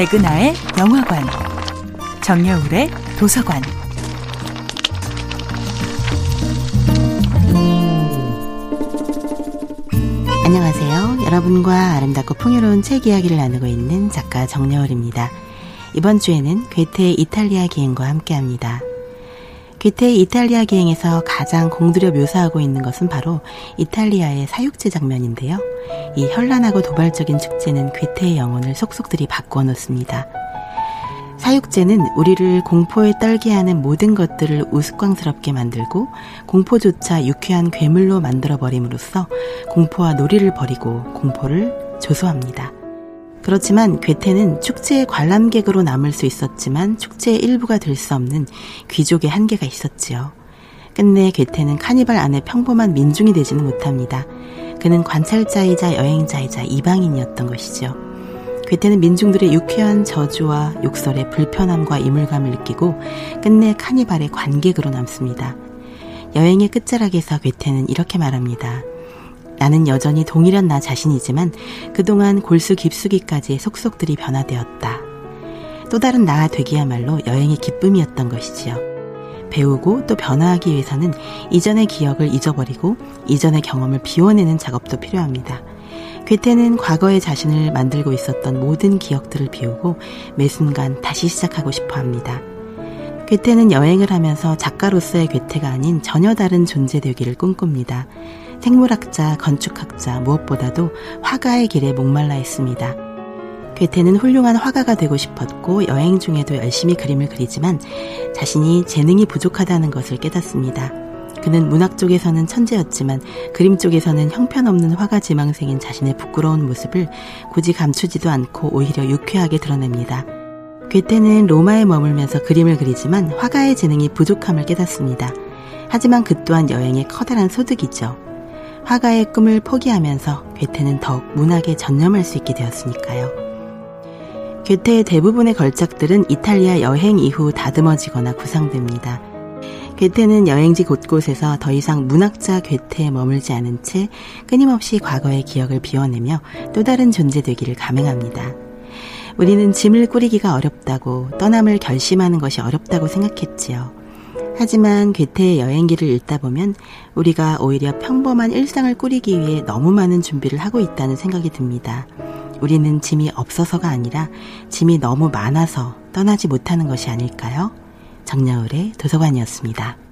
백은하의 영화관, 정여울의 도서관. 안녕하세요. 여러분과 아름답고 풍요로운 책 이야기를 나누고 있는 작가 정여울입니다. 이번 주에는 괴테의 이탈리아 기행과 함께합니다. 괴테의 이탈리아 기행에서 가장 공들여 묘사하고 있는 것은 바로 이탈리아의 사육제 장면인데요. 이 현란하고 도발적인 축제는 괴테의 영혼을 속속들이 바꾸어 놓습니다. 사육제는 우리를 공포에 떨게 하는 모든 것들을 우스꽝스럽게 만들고 공포조차 유쾌한 괴물로 만들어 버림으로써 공포와 놀이를 버리고 공포를 조소합니다. 그렇지만 괴테는 축제의 관람객으로 남을 수 있었지만 축제의 일부가 될 수 없는 귀족의 한계가 있었지요. 끝내 괴테는 카니발 안에 평범한 민중이 되지는 못합니다. 그는 관찰자이자 여행자이자 이방인이었던 것이죠. 괴테는 민중들의 유쾌한 저주와 욕설의 불편함과 이물감을 느끼고 끝내 카니발의 관객으로 남습니다. 여행의 끝자락에서 괴테는 이렇게 말합니다. 나는 여전히 동일한 나 자신이지만 그동안 골수 깊숙이까지 속속들이 변화되었다. 또 다른 나가 되기야말로 여행의 기쁨이었던 것이지요. 배우고 또 변화하기 위해서는 이전의 기억을 잊어버리고 이전의 경험을 비워내는 작업도 필요합니다. 괴테는 과거의 자신을 만들고 있었던 모든 기억들을 비우고 매 순간 다시 시작하고 싶어 합니다. 괴테는 여행을 하면서 작가로서의 괴테가 아닌 전혀 다른 존재 되기를 꿈꿉니다. 생물학자, 건축학자, 무엇보다도 화가의 길에 목말라 있습니다. 괴테는 훌륭한 화가가 되고 싶었고 여행 중에도 열심히 그림을 그리지만 자신이 재능이 부족하다는 것을 깨닫습니다. 그는 문학 쪽에서는 천재였지만 그림 쪽에서는 형편없는 화가 지망생인 자신의 부끄러운 모습을 굳이 감추지도 않고 오히려 유쾌하게 드러냅니다. 괴테는 로마에 머물면서 그림을 그리지만 화가의 재능이 부족함을 깨닫습니다. 하지만 그 또한 여행의 커다란 소득이죠. 화가의 꿈을 포기하면서 괴테는 더욱 문학에 전념할 수 있게 되었으니까요. 괴테의 대부분의 걸작들은 이탈리아 여행 이후 다듬어지거나 구상됩니다. 괴테는 여행지 곳곳에서 더 이상 문학자 괴테에 머물지 않은 채 끊임없이 과거의 기억을 비워내며 또 다른 존재 되기를 감행합니다. 우리는 짐을 꾸리기가 어렵다고 떠남을 결심하는 것이 어렵다고 생각했지요. 하지만 괴테의 여행기를 읽다 보면 우리가 오히려 평범한 일상을 꾸리기 위해 너무 많은 준비를 하고 있다는 생각이 듭니다. 우리는 짐이 없어서가 아니라 짐이 너무 많아서 떠나지 못하는 것이 아닐까요? 정여울의 도서관이었습니다.